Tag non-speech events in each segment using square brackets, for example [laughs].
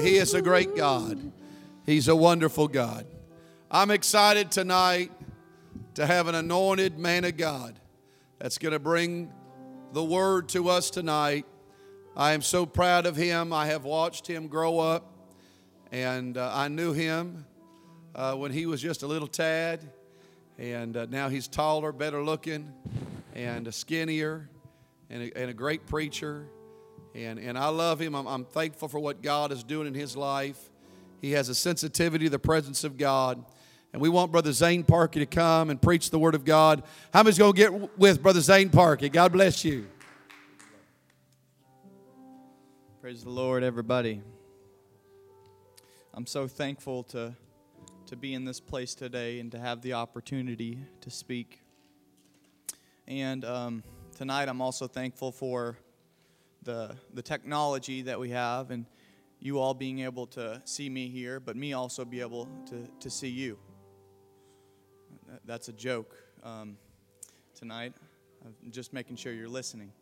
He is a great God. He's a wonderful God. I'm excited tonight to have an anointed man of God that's going to bring the word to us tonight. I am so proud of him. I have watched him grow up, and uh, I knew him uh, when he was just a little tad, and uh, now he's taller, better looking, and skinnier, and a, and a great preacher. And, and I love him. I'm, I'm thankful for what God is doing in his life. He has a sensitivity to the presence of God. And we want Brother Zane Parkey to come and preach the Word of God. How many's going to get with Brother Zane Parkey? God bless you. Praise the Lord, everybody. I'm so thankful to, to be in this place today and to have the opportunity to speak. And um, tonight, I'm also thankful for the, the technology that we have and you all being able to see me here, but me also be able to, to see you. That's a joke um, tonight. I'm just making sure you're listening.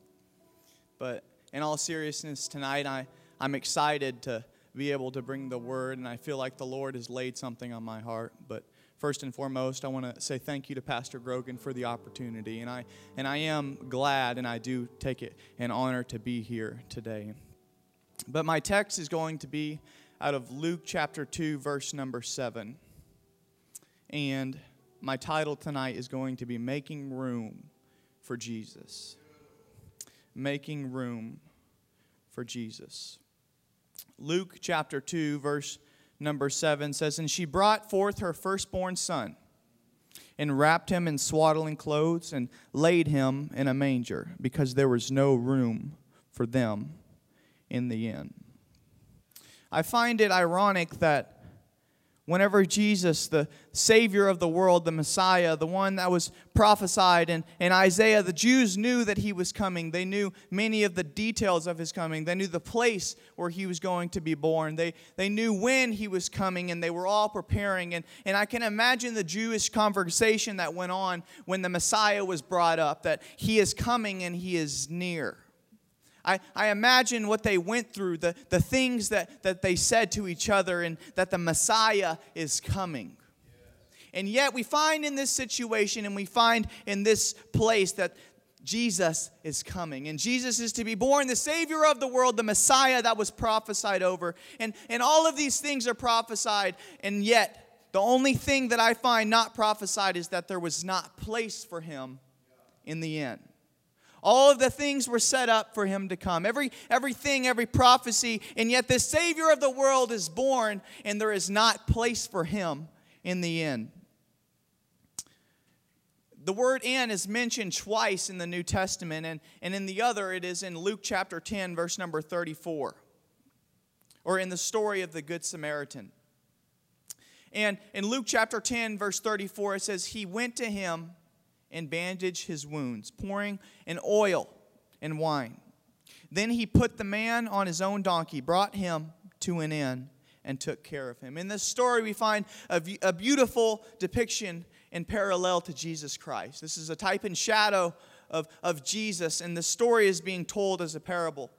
But in all seriousness, tonight I, I'm excited to be able to bring the word, and I feel like the Lord has laid something on my heart. But first and foremost, I want to say thank you to Pastor Grogan for the opportunity, and I and I am glad, and I do take it an honor to be here today. But my text is going to be out of Luke chapter two, verse number seven, and my title tonight is going to be "Making Room for Jesus." Making room for Jesus. Luke chapter 2, verse number 7 says, And she brought forth her firstborn son, and wrapped him in swaddling clothes, and laid him in a manger, because there was no room for them in the inn. I find it ironic that Whenever Jesus, the Savior of the world, the Messiah, the one that was prophesied in, in Isaiah, the Jews knew that he was coming. They knew many of the details of his coming. They knew the place where he was going to be born. They, they knew when he was coming, and they were all preparing. And, and I can imagine the Jewish conversation that went on when the Messiah was brought up that he is coming and he is near. I, I imagine what they went through, the, the things that, that they said to each other, and that the Messiah is coming. And yet, we find in this situation and we find in this place that Jesus is coming. And Jesus is to be born, the Savior of the world, the Messiah that was prophesied over. And, and all of these things are prophesied, and yet, the only thing that I find not prophesied is that there was not place for him in the end. All of the things were set up for him to come. Every everything, every prophecy, and yet the savior of the world is born and there is not place for him in the end. The word in is mentioned twice inn the New Testament, and, and in the other, it is in Luke chapter 10, verse number 34, or in the story of the Good Samaritan. And in Luke chapter 10, verse 34, it says, He went to him and bandaged his wounds, pouring an oil and wine. Then he put the man on his own donkey, brought him to an inn, and took care of him. In this story, we find a, a beautiful depiction and parallel to Jesus Christ. This is a type and shadow of, of Jesus, and the story is being told as a parable.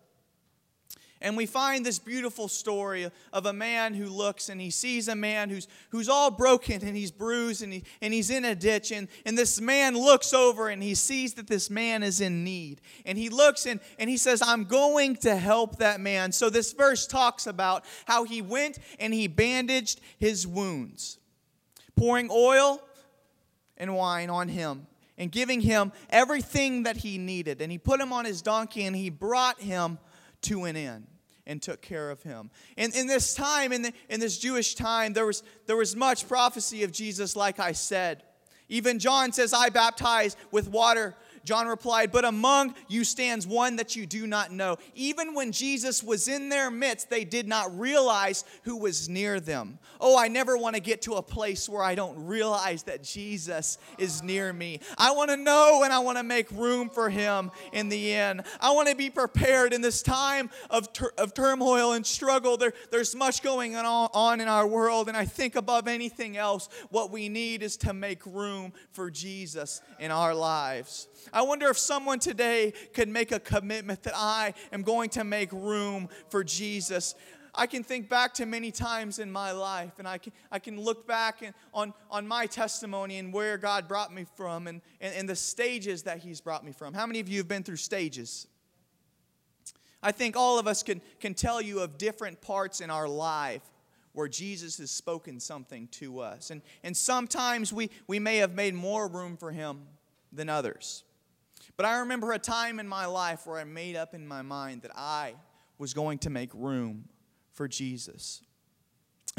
And we find this beautiful story of a man who looks and he sees a man who's, who's all broken and he's bruised and, he, and he's in a ditch. And, and this man looks over and he sees that this man is in need. And he looks and, and he says, I'm going to help that man. So this verse talks about how he went and he bandaged his wounds, pouring oil and wine on him and giving him everything that he needed. And he put him on his donkey and he brought him to an inn and took care of him. And in this time, in, the, in this Jewish time, there was, there was much prophecy of Jesus, like I said. Even John says, I baptize with water John replied, But among you stands one that you do not know. Even when Jesus was in their midst, they did not realize who was near them. Oh, I never want to get to a place where I don't realize that Jesus is near me. I want to know and I want to make room for him in the end. I want to be prepared in this time of, of turmoil and struggle. There, there's much going on in our world, and I think above anything else, what we need is to make room for Jesus in our lives. I wonder if someone today could make a commitment that I am going to make room for Jesus. I can think back to many times in my life, and I can, I can look back on, on my testimony and where God brought me from and, and, and the stages that He's brought me from. How many of you have been through stages? I think all of us can, can tell you of different parts in our life where Jesus has spoken something to us. And, and sometimes we, we may have made more room for Him than others. But I remember a time in my life where I made up in my mind that I was going to make room for Jesus.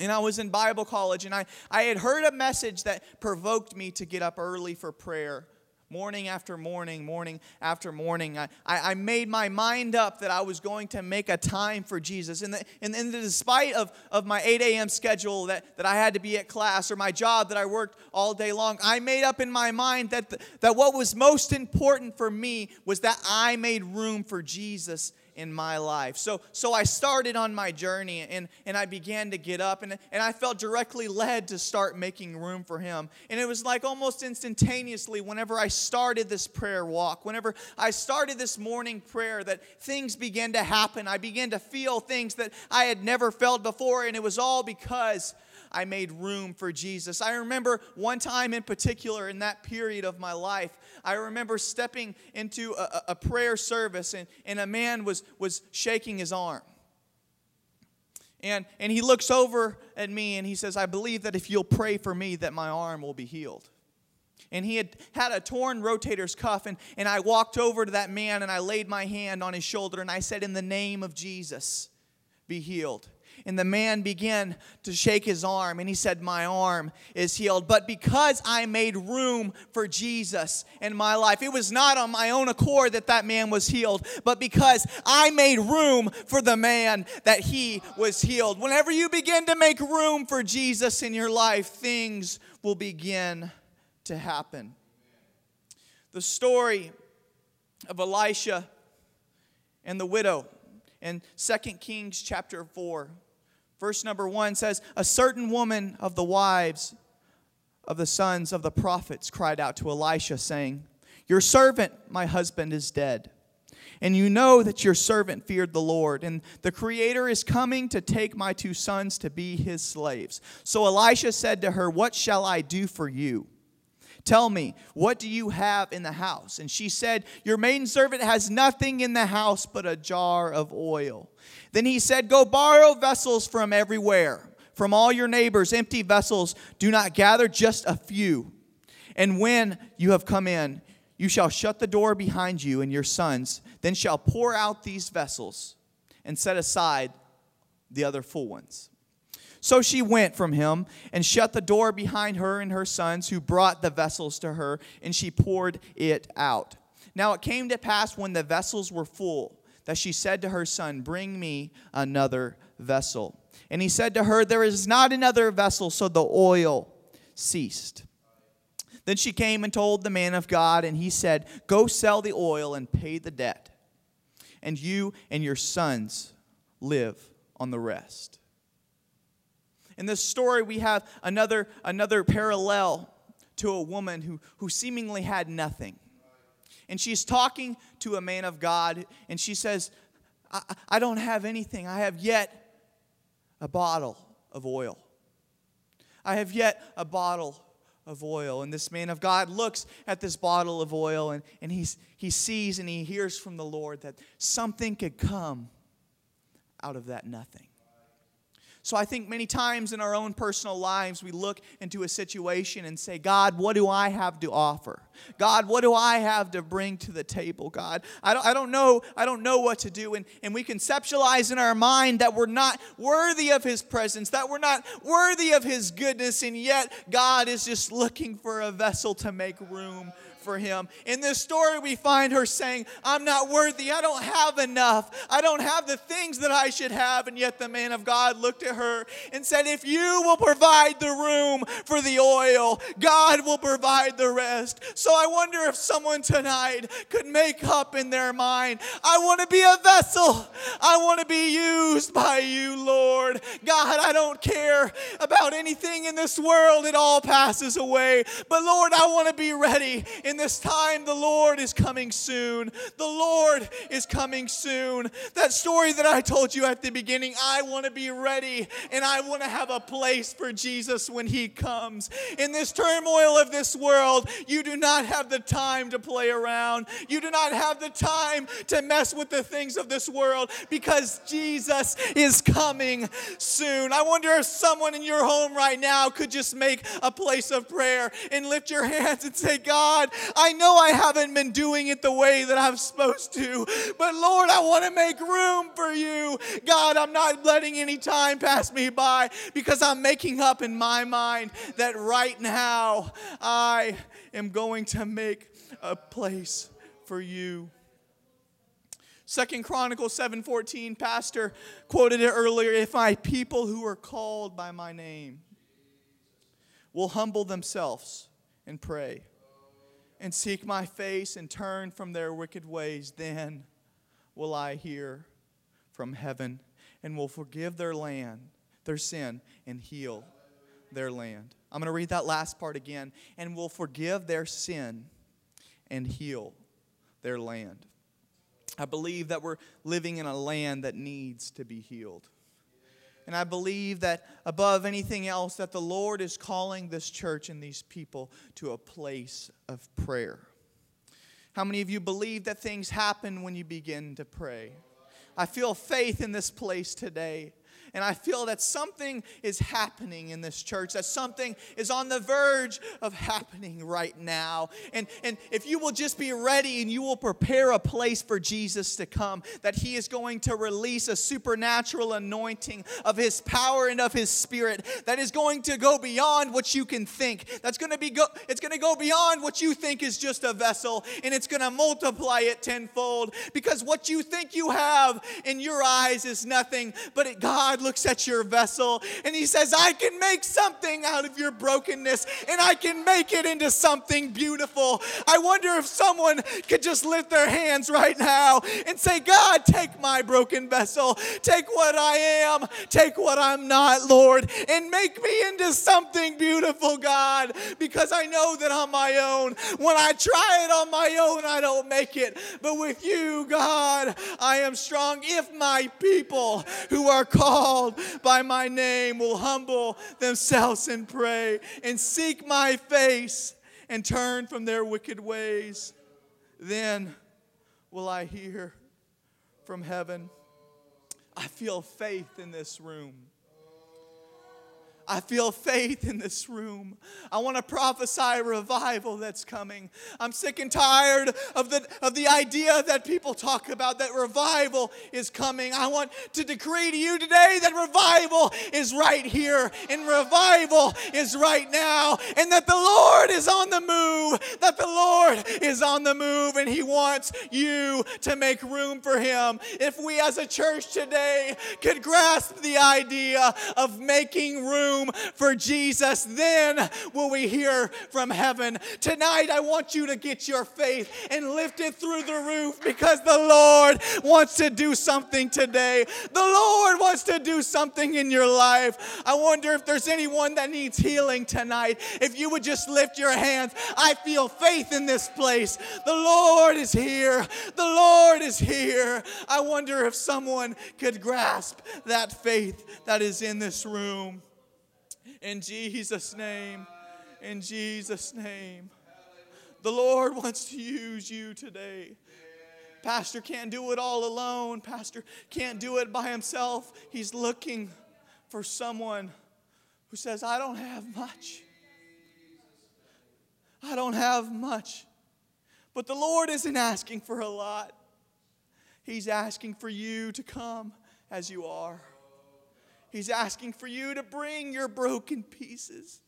And I was in Bible college and I, I had heard a message that provoked me to get up early for prayer morning after morning, morning after morning. I, I, I, made my mind up that I was going to make a time for Jesus. And, the, and, and despite of, of my 8 a.m. schedule that, that I had to be at class or my job that I worked all day long, I made up in my mind that, the, that what was most important for me was that I made room for Jesus in my life. So, so I started on my journey and, and I began to get up and, and I felt directly led to start making room for him. And it was like almost instantaneously, whenever I started this prayer walk, whenever I started this morning prayer, that things began to happen. I began to feel things that I had never felt before, and it was all because I made room for Jesus. I remember one time in particular in that period of my life, I remember stepping into a, a prayer service and, and a man was, was shaking his arm. And, and he looks over at me and he says, I believe that if you'll pray for me, that my arm will be healed. And he had had a torn rotator's cuff. And, and I walked over to that man and I laid my hand on his shoulder and I said, In the name of Jesus, be healed. And the man began to shake his arm, and he said, My arm is healed. But because I made room for Jesus in my life, it was not on my own accord that that man was healed, but because I made room for the man that he was healed. Whenever you begin to make room for Jesus in your life, things will begin to happen. The story of Elisha and the widow in 2 Kings chapter 4 Verse number one says, A certain woman of the wives of the sons of the prophets cried out to Elisha, saying, Your servant, my husband, is dead. And you know that your servant feared the Lord, and the Creator is coming to take my two sons to be his slaves. So Elisha said to her, What shall I do for you? Tell me, what do you have in the house? And she said, Your maidservant has nothing in the house but a jar of oil. Then he said, Go borrow vessels from everywhere, from all your neighbors, empty vessels. Do not gather just a few. And when you have come in, you shall shut the door behind you and your sons, then shall pour out these vessels and set aside the other full ones. So she went from him and shut the door behind her and her sons, who brought the vessels to her, and she poured it out. Now it came to pass when the vessels were full that she said to her son, Bring me another vessel. And he said to her, There is not another vessel. So the oil ceased. Then she came and told the man of God, and he said, Go sell the oil and pay the debt, and you and your sons live on the rest. In this story, we have another, another parallel to a woman who, who seemingly had nothing. And she's talking to a man of God, and she says, I, I don't have anything. I have yet a bottle of oil. I have yet a bottle of oil. And this man of God looks at this bottle of oil and, and he's, he sees and he hears from the Lord that something could come out of that nothing. So I think many times in our own personal lives, we look into a situation and say, God, what do I have to offer? God, what do I have to bring to the table, God? I don't, I don't know, I don't know what to do. And, and we conceptualize in our mind that we're not worthy of his presence, that we're not worthy of his goodness, and yet God is just looking for a vessel to make room for him. In this story, we find her saying, I'm not worthy. I don't have enough. I don't have the things that I should have. And yet the man of God looked at her and said, If you will provide the room for the oil, God will provide the rest. So I wonder if someone tonight could make up in their mind, I want to be a vessel. I want to be used by you, Lord. God, I don't care about anything in this world. It all passes away. But Lord, I want to be ready in this time, the Lord is coming soon. The Lord is coming soon. That story that I told you at the beginning, I want to be ready and I want to have a place for Jesus when He comes. In this turmoil of this world, you do not have the time to play around. You do not have the time to mess with the things of this world because Jesus is coming soon. I wonder if someone in your home right now could just make a place of prayer and lift your [laughs] hands and say, God, I know I haven't been doing it the way that I'm supposed to, but Lord, I want to make room for you. God, I'm not letting any time pass me by because I'm making up in my mind that right now I am going to make a place for you. Second Chronicles 7:14 pastor quoted it earlier if my people who are called by my name will humble themselves and pray and seek my face and turn from their wicked ways then will I hear from heaven and will forgive their land their sin and heal their land. I'm going to read that last part again and will forgive their sin and heal their land. I believe that we're living in a land that needs to be healed. And I believe that above anything else, that the Lord is calling this church and these people to a place of prayer. How many of you believe that things happen when you begin to pray? I feel faith in this place today. And I feel that something is happening in this church, that something is on the verge of happening right now. And, and if you will just be ready and you will prepare a place for Jesus to come, that He is going to release a supernatural anointing of His power and of His Spirit that is going to go beyond what you can think. That's going to be go, it's going to go beyond what you think is just a vessel, and it's going to multiply it tenfold because what you think you have in your eyes is nothing, but it, God God looks at your vessel and He says, I can make something out of your brokenness and I can make it into something beautiful. I wonder if someone could just lift their hands right now and say, God, take my broken vessel, take what I am, take what I'm not, Lord, and make me into something beautiful, God, because I know that on my own, when I try it on my own, I don't make it. But with you, God, I am strong. If my people who are called, called by my name will humble themselves and pray and seek my face and turn from their wicked ways, then will I hear from heaven. I feel faith in this room. I feel faith in this room. I want to prophesy revival that's coming. I'm sick and tired of the, of the idea that people talk about that revival is coming. I want to decree to you today that revival is right here and revival is right now, and that the Lord is on the move, that the Lord is on the move, and He wants you to make room for Him. If we as a church today could grasp the idea of making room room for Jesus, then will we hear from heaven. Tonight, I want you to get your faith and lift it through the roof because the Lord wants to do something today. The Lord wants to do something in your life. I wonder if there's anyone that needs healing tonight. If you would just lift your hands, I feel faith in this place. The Lord is here. The Lord is here. I wonder if someone could grasp that faith that is in this room. In Jesus' name. In Jesus' name. The Lord wants to use you today. Pastor can't do it all alone. Pastor can't do it by himself. He's looking for someone who says, I don't have much. I don't have much. But the Lord isn't asking for a lot, He's asking for you to come as you are. He's asking for you to bring your broken pieces.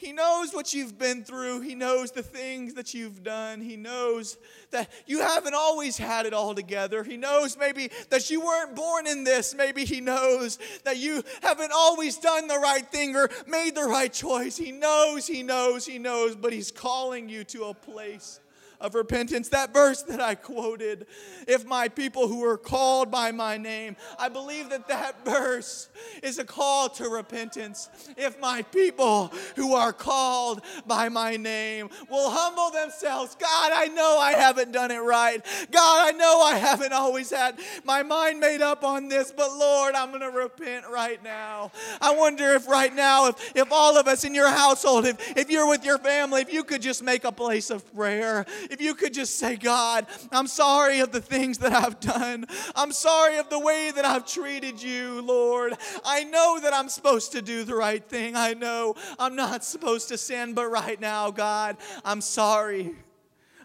He knows what you've been through. He knows the things that you've done. He knows that you haven't always had it all together. He knows maybe that you weren't born in this. Maybe He knows that you haven't always done the right thing or made the right choice. He knows, He knows, He knows, but He's calling you to a place of repentance. That verse that I quoted, if my people who are called by my name, I believe that that verse is a call to repentance. If my people who are called by my name will humble themselves, God, I know I haven't done it right. God, I know I haven't always had my mind made up on this, but Lord, I'm going to repent right now. I wonder if right now, if, if all of us in your household, if, if you're with your family, if you could just make a place of prayer, if you could just say, God, I'm sorry of the things that I've done. I'm sorry of the way that I've treated you, Lord. I know that I'm supposed to do the right thing. I know I'm not supposed to sin, but right now, God, I'm sorry.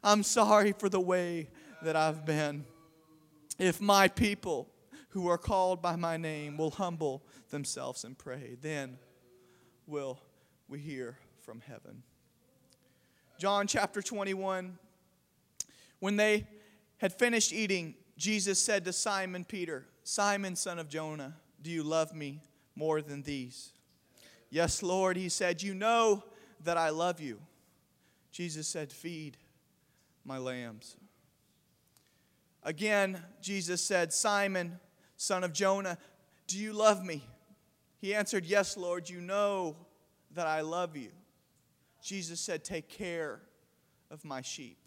I'm sorry for the way that I've been. If my people who are called by my name will humble themselves and pray, then will we hear from heaven. John chapter 21. When they had finished eating, Jesus said to Simon Peter, Simon, son of Jonah, do you love me more than these? Yes, Lord, he said, You know that I love you. Jesus said, Feed my lambs. Again, Jesus said, Simon, son of Jonah, do you love me? He answered, Yes, Lord, you know that I love you. Jesus said, Take care of my sheep.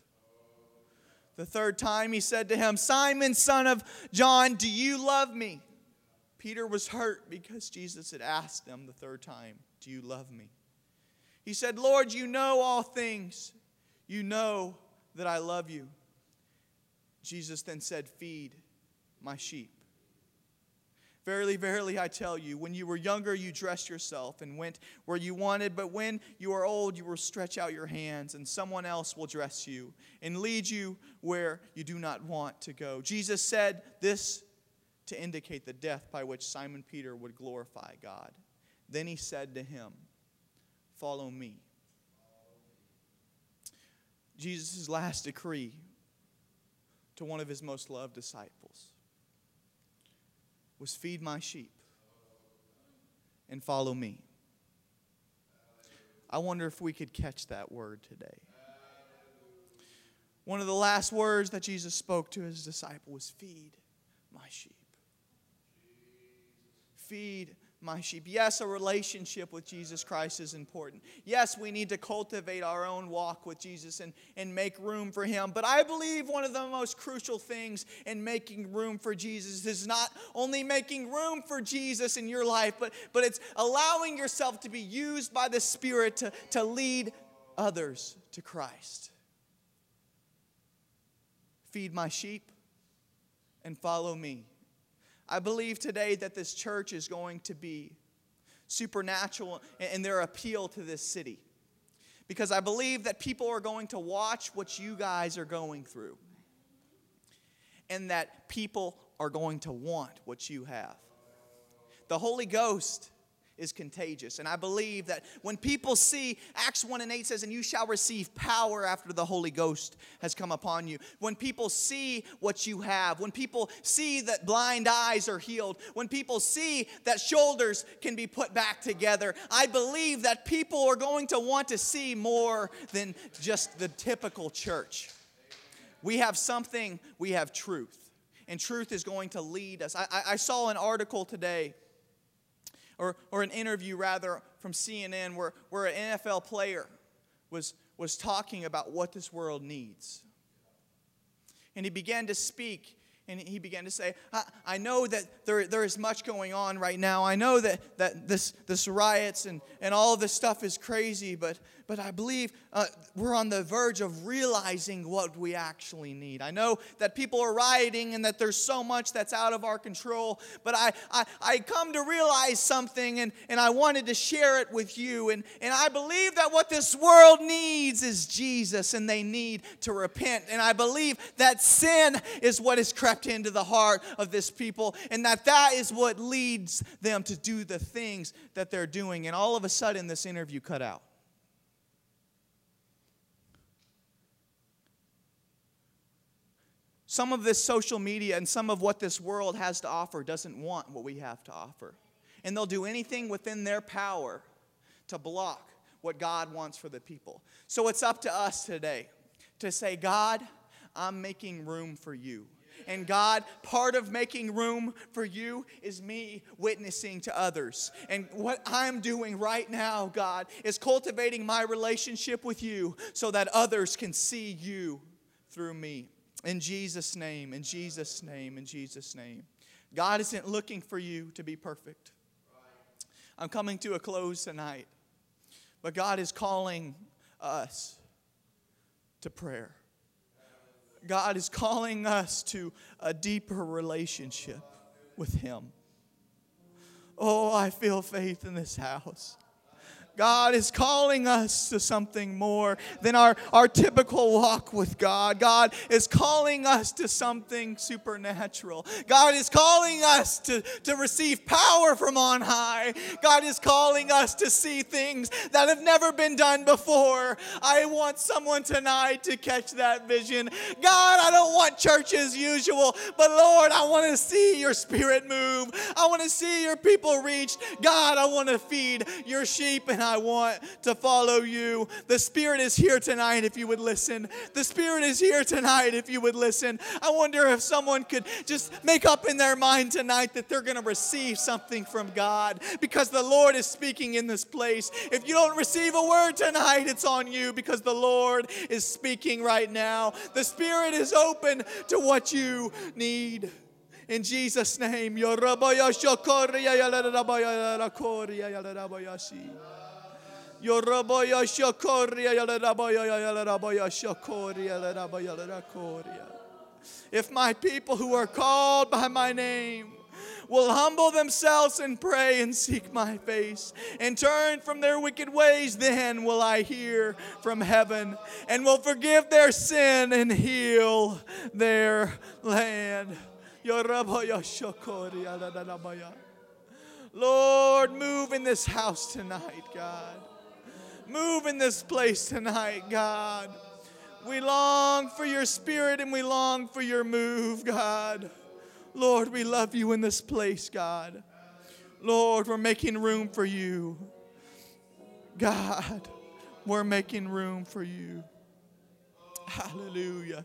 The third time he said to him, Simon, son of John, do you love me? Peter was hurt because Jesus had asked him the third time, Do you love me? He said, Lord, you know all things. You know that I love you. Jesus then said, Feed my sheep. Verily, verily, I tell you, when you were younger, you dressed yourself and went where you wanted, but when you are old, you will stretch out your hands, and someone else will dress you and lead you where you do not want to go. Jesus said this to indicate the death by which Simon Peter would glorify God. Then he said to him, Follow me. Jesus' last decree to one of his most loved disciples was feed my sheep and follow me. I wonder if we could catch that word today. One of the last words that Jesus spoke to his disciple was feed my sheep. Feed my sheep. Yes, a relationship with Jesus Christ is important. Yes, we need to cultivate our own walk with Jesus and, and make room for Him. But I believe one of the most crucial things in making room for Jesus is not only making room for Jesus in your life, but, but it's allowing yourself to be used by the Spirit to, to lead others to Christ. Feed my sheep and follow me. I believe today that this church is going to be supernatural in their appeal to this city. Because I believe that people are going to watch what you guys are going through. And that people are going to want what you have. The Holy Ghost is contagious. And I believe that when people see, Acts 1 and 8 says, And you shall receive power after the Holy Ghost has come upon you. When people see what you have, when people see that blind eyes are healed, when people see that shoulders can be put back together, I believe that people are going to want to see more than just the typical church. We have something, we have truth. And truth is going to lead us. I, I, I saw an article today or, or an interview rather from CNN where, where an NFL player was, was talking about what this world needs. And he began to speak and he began to say, I, I, know that there, there is much going on right now. I know that, that this, this riots and, and all this stuff is crazy, but, but I believe uh, we're on the verge of realizing what we actually need. I know that people are rioting and that there's so much that's out of our control, but I, I, I come to realize something and, and I wanted to share it with you. And, and I believe that what this world needs is Jesus and they need to repent. And I believe that sin is what has crept into the heart of this people and that that is what leads them to do the things that they're doing. And all of a sudden, this interview cut out. Some of this social media and some of what this world has to offer doesn't want what we have to offer. And they'll do anything within their power to block what God wants for the people. So it's up to us today to say, God, I'm making room for you. And God, part of making room for you is me witnessing to others. And what I'm doing right now, God, is cultivating my relationship with you so that others can see you through me. In Jesus' name, in Jesus' name, in Jesus' name. God isn't looking for you to be perfect. I'm coming to a close tonight, but God is calling us to prayer. God is calling us to a deeper relationship with Him. Oh, I feel faith in this house. God is calling us to something more than our, our typical walk with God. God is calling us to something supernatural. God is calling us to, to receive power from on high. God is calling us to see things that have never been done before. I want someone tonight to catch that vision. God, I don't want church as usual, but Lord, I want to see your spirit move. I want to see your people reached. God, I want to feed your sheep and I want to follow you. The Spirit is here tonight if you would listen. The Spirit is here tonight if you would listen. I wonder if someone could just make up in their mind tonight that they're going to receive something from God because the Lord is speaking in this place. If you don't receive a word tonight, it's on you because the Lord is speaking right now. The Spirit is open to what you need. In Jesus' name, Yoroboya shokoria yalaraboya yalaraboya shokoria yalaraboya yalarakoria. If my people who are called by my name will humble themselves and pray and seek my face and turn from their wicked ways, then will I hear from heaven and will forgive their sin and heal their land. Lord, move in this house tonight, God. Move in this place tonight, God. We long for your spirit and we long for your move, God. Lord, we love you in this place, God. Lord, we're making room for you. God, we're making room for you. Hallelujah.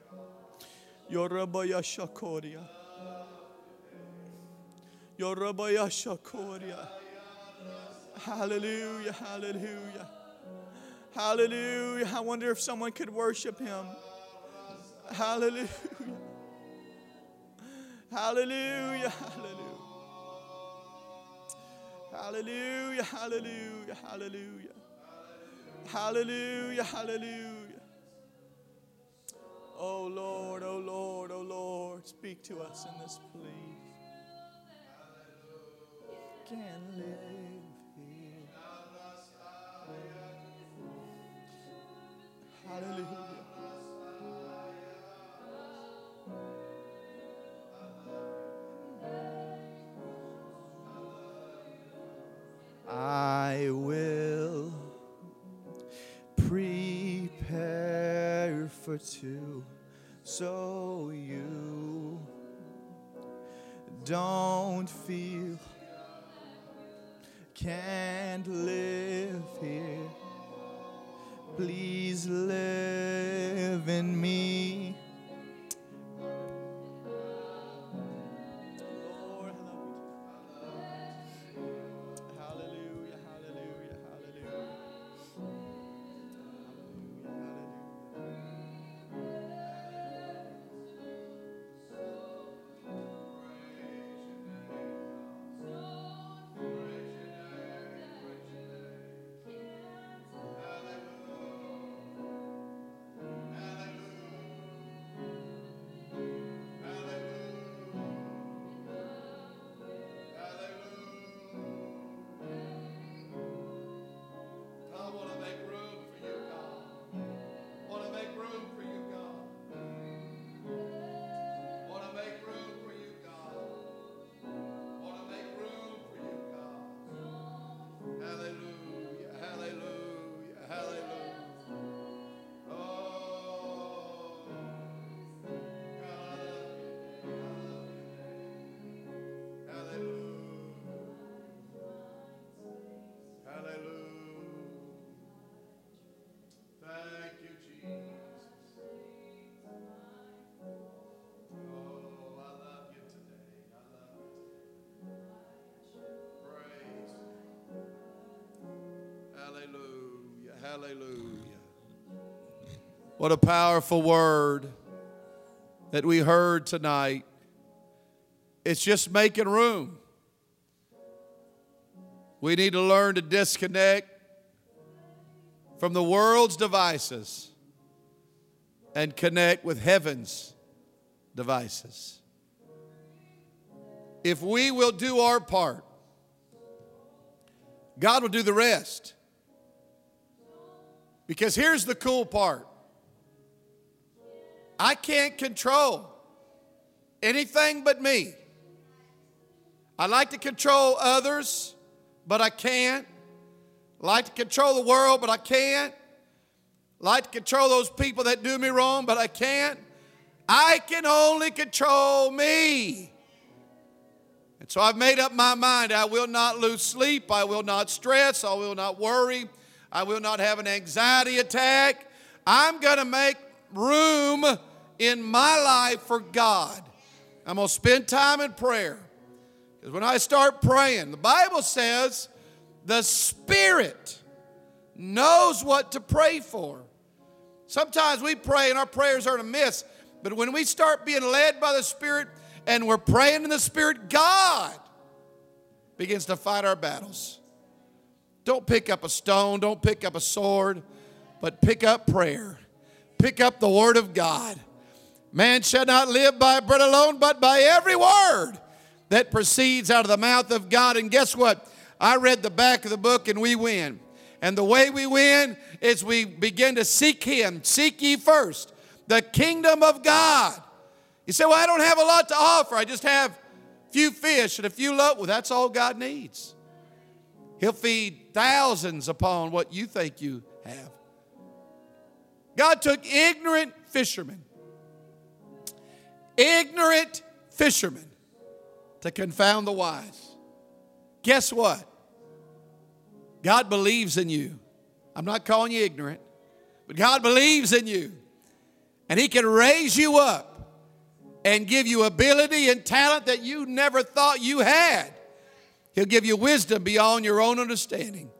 Yorabaya Shakoria. Yorabaya Shakoria. Hallelujah, hallelujah. Hallelujah. I wonder if someone could worship him. Hallelujah. Hallelujah. Hallelujah. Hallelujah. Hallelujah. Hallelujah. Hallelujah. Hallelujah. Oh Lord, oh Lord, oh Lord, speak to us in this please. Can live. For so you don't feel can't live Hallelujah. Hallelujah. What a powerful word that we heard tonight. It's just making room. We need to learn to disconnect from the world's devices and connect with heaven's devices. If we will do our part, God will do the rest. Because here's the cool part I can't control anything but me. I like to control others, but I can't. I like to control the world, but I can't. I like to control those people that do me wrong, but I can't. I can only control me. And so I've made up my mind I will not lose sleep, I will not stress, I will not worry, I will not have an anxiety attack. I'm going to make room in my life for God. I'm going to spend time in prayer. Because when I start praying, the Bible says the Spirit knows what to pray for. Sometimes we pray and our prayers are a miss, but when we start being led by the Spirit and we're praying in the Spirit, God begins to fight our battles. Don't pick up a stone, don't pick up a sword, but pick up prayer. Pick up the Word of God. Man shall not live by bread alone, but by every word that proceeds out of the mouth of God. And guess what? I read the back of the book and we win. And the way we win is we begin to seek Him. Seek ye first the kingdom of God. You say, Well, I don't have a lot to offer. I just have a few fish and a few loaves. Well, that's all God needs. He'll feed thousands upon what you think you have. God took ignorant fishermen, ignorant fishermen, to confound the wise. Guess what? God believes in you. I'm not calling you ignorant, but God believes in you. And He can raise you up and give you ability and talent that you never thought you had. He'll give you wisdom beyond your own understanding.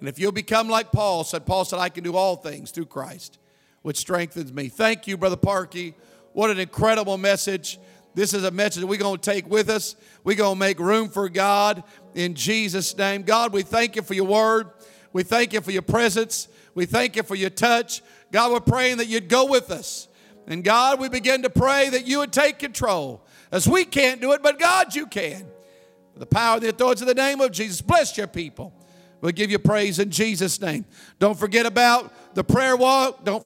And if you'll become like Paul said, Paul said, I can do all things through Christ, which strengthens me. Thank you, Brother Parkey. What an incredible message. This is a message we're going to take with us. We're going to make room for God in Jesus' name. God, we thank you for your word. We thank you for your presence. We thank you for your touch. God, we're praying that you'd go with us. And God, we begin to pray that you would take control. As we can't do it, but God, you can. The power and the authority of the name of Jesus. Bless your people. We'll give you praise in Jesus' name. Don't forget about the prayer walk. Don't